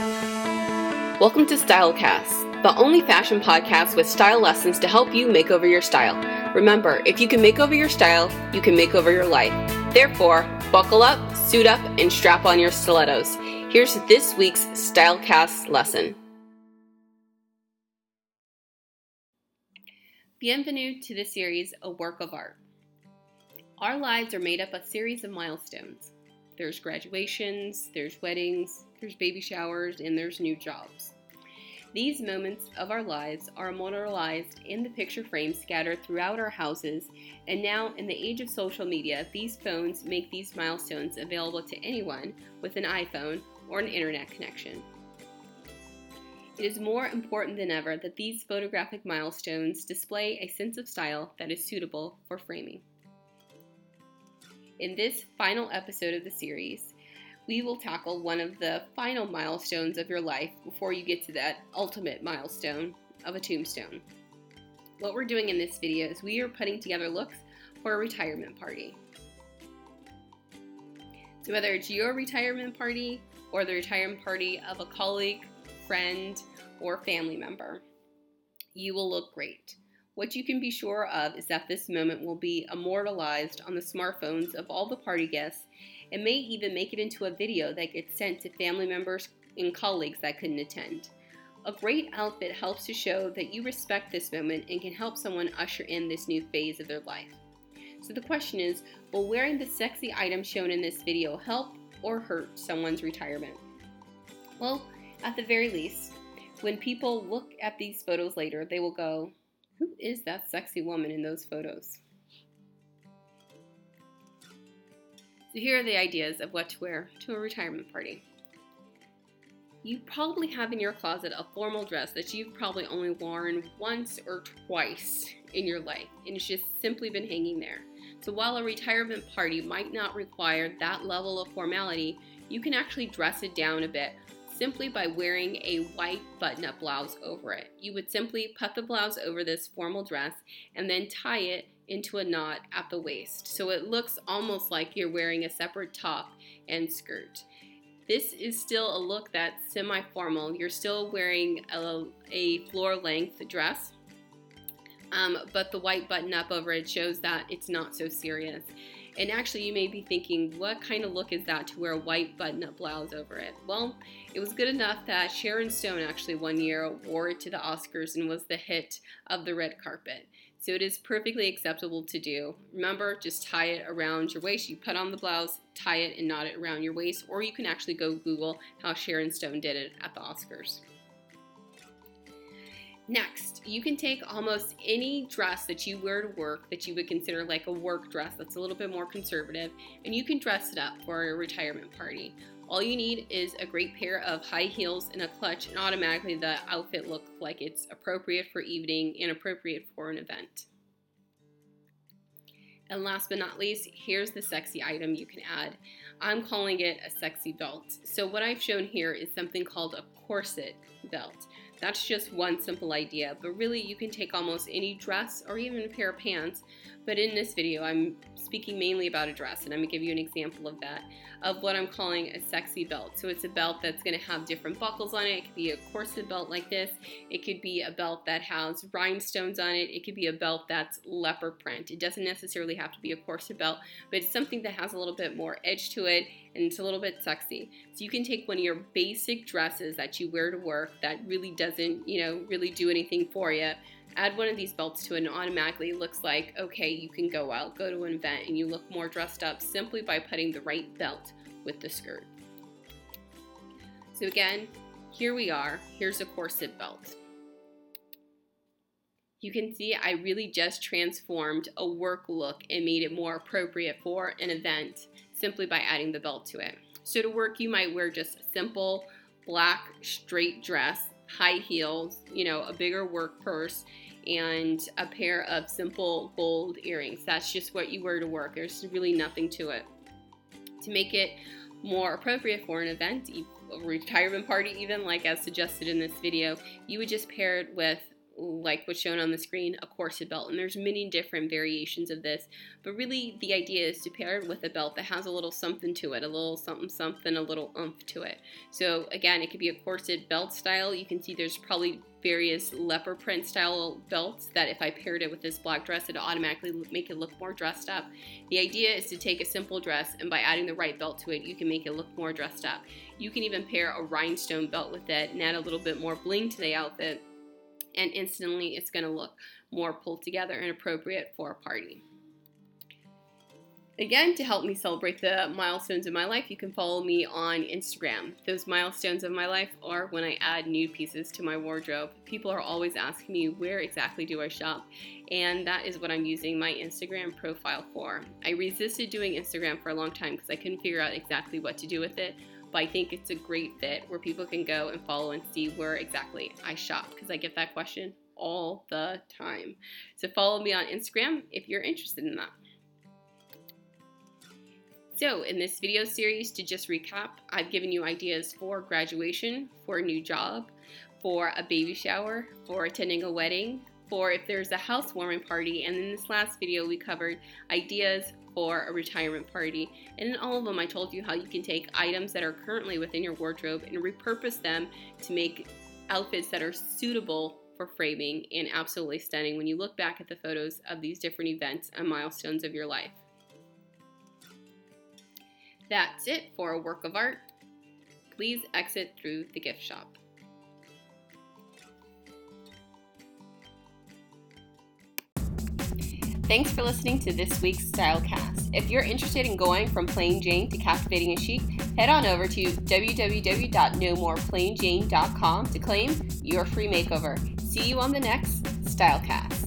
Welcome to Stylecast, the only fashion podcast with style lessons to help you make over your style. Remember, if you can make over your style, you can make over your life. Therefore, buckle up, suit up, and strap on your stilettos. Here's this week's Stylecast lesson. Bienvenue to the series A Work of Art. Our lives are made up of a series of milestones. There's graduations, there's weddings, there's baby showers, and there's new jobs. These moments of our lives are immortalized in the picture frames scattered throughout our houses, and now, in the age of social media, these phones make these milestones available to anyone with an iPhone or an internet connection. It is more important than ever that these photographic milestones display a sense of style that is suitable for framing. In this final episode of the series, we will tackle one of the final milestones of your life before you get to that ultimate milestone of a tombstone. What we're doing in this video is we are putting together looks for a retirement party. So whether it's your retirement party or the retirement party of a colleague, friend, or family member, you will look great. What you can be sure of is that this moment will be immortalized on the smartphones of all the party guests and may even make it into a video that gets sent to family members and colleagues that couldn't attend. A great outfit helps to show that you respect this moment and can help someone usher in this new phase of their life. So the question is, will wearing the sexy item shown in this video help or hurt someone's retirement? Well, at the very least, when people look at these photos later, they will go, who is that sexy woman in those photos? So here are the ideas of what to wear to a retirement party. You probably have in your closet a formal dress that you've probably only worn once or twice in your life, and it's just simply been hanging there. So while a retirement party might not require that level of formality, you can actually dress it down a bit simply by wearing a white button up blouse over it. You would simply put the blouse over this formal dress and then tie it into a knot at the waist. So it looks almost like you're wearing a separate top and skirt. This is still a look that's semi-formal. You're still wearing a, a floor-length dress, um, but the white button up over it shows that it's not so serious. And actually, you may be thinking, what kind of look is that to wear a white button up blouse over it? Well, it was good enough that Sharon Stone actually one year wore it to the Oscars and was the hit of the red carpet. So it is perfectly acceptable to do. Remember, just tie it around your waist. You put on the blouse, tie it, and knot it around your waist, or you can actually go Google how Sharon Stone did it at the Oscars. Next, you can take almost any dress that you wear to work that you would consider like a work dress that's a little bit more conservative, and you can dress it up for a retirement party. All you need is a great pair of high heels and a clutch, and automatically the outfit looks like it's appropriate for evening and appropriate for an event. And last but not least, here's the sexy item you can add. I'm calling it a sexy belt. So what I've shown here is something called a corset belt. That's just one simple idea, but really you can take almost any dress or even a pair of pants. But in this video, I'm speaking mainly about a dress, and I'm gonna give you an example of that, of what I'm calling a sexy belt. So it's a belt that's gonna have different buckles on it. It could be a corset belt like this. It could be a belt that has rhinestones on it. It could be a belt that's leopard print. It doesn't necessarily have to be a corset belt, but it's something that has a little bit more edge to it and it's a little bit sexy. So you can take one of your basic dresses that you wear to work that really doesn't, you know, really do anything for you. Add one of these belts to it and automatically looks like, okay, you can go out, go to an event, and you look more dressed up simply by putting the right belt with the skirt. So again, here we are. Here's a corset belt. You can see I really just transformed a work look and made it more appropriate for an event simply by adding the belt to it. So to work, you might wear just simple black straight dress, high heels, you know, a bigger work purse, and a pair of simple gold earrings. That's just what you wear to work. There's really nothing to it. To make it more appropriate for an event, a retirement party even, like as suggested in this video, you would just pair it with like what's shown on the screen, a corset belt. And there's many different variations of this, but really the idea is to pair it with a belt that has a little something to it, a little something something, a little oomph to it. So again, it could be a corset belt style. You can see there's probably various leopard print style belts that if I paired it with this black dress, it would automatically make it look more dressed up. The idea is to take a simple dress and by adding the right belt to it, you can make it look more dressed up. You can even pair a rhinestone belt with it and add a little bit more bling to the outfit and instantly it's going to look more pulled together and appropriate for a party. Again, to help me celebrate the milestones of my life, you can follow me on Instagram. Those milestones of my life are when I add new pieces to my wardrobe. People are always asking me where exactly do I shop, and that is what I'm using my Instagram profile for. I resisted doing Instagram for a long time because I couldn't figure out exactly what to do with it, but I think it's a great fit where people can go and follow and see where exactly I shop because I get that question all the time. So follow me on Instagram if you're interested in that. So, in this video series, to just recap, I've given you ideas for graduation, for a new job, for a baby shower, for attending a wedding, for if there's a housewarming party, and in this last video, we covered ideas for a retirement party. And in all of them, I told you how you can take items that are currently within your wardrobe and repurpose them to make outfits that are suitable for framing and absolutely stunning when you look back at the photos of these different events and milestones of your life. That's it for a work of art. Please exit through the gift shop. Thanks for listening to this week's Stylecast. If you're interested in going from plain Jane to captivating and chic, head on over to www.nomoreplainjane.com to claim your free makeover. See you on the next Stylecast.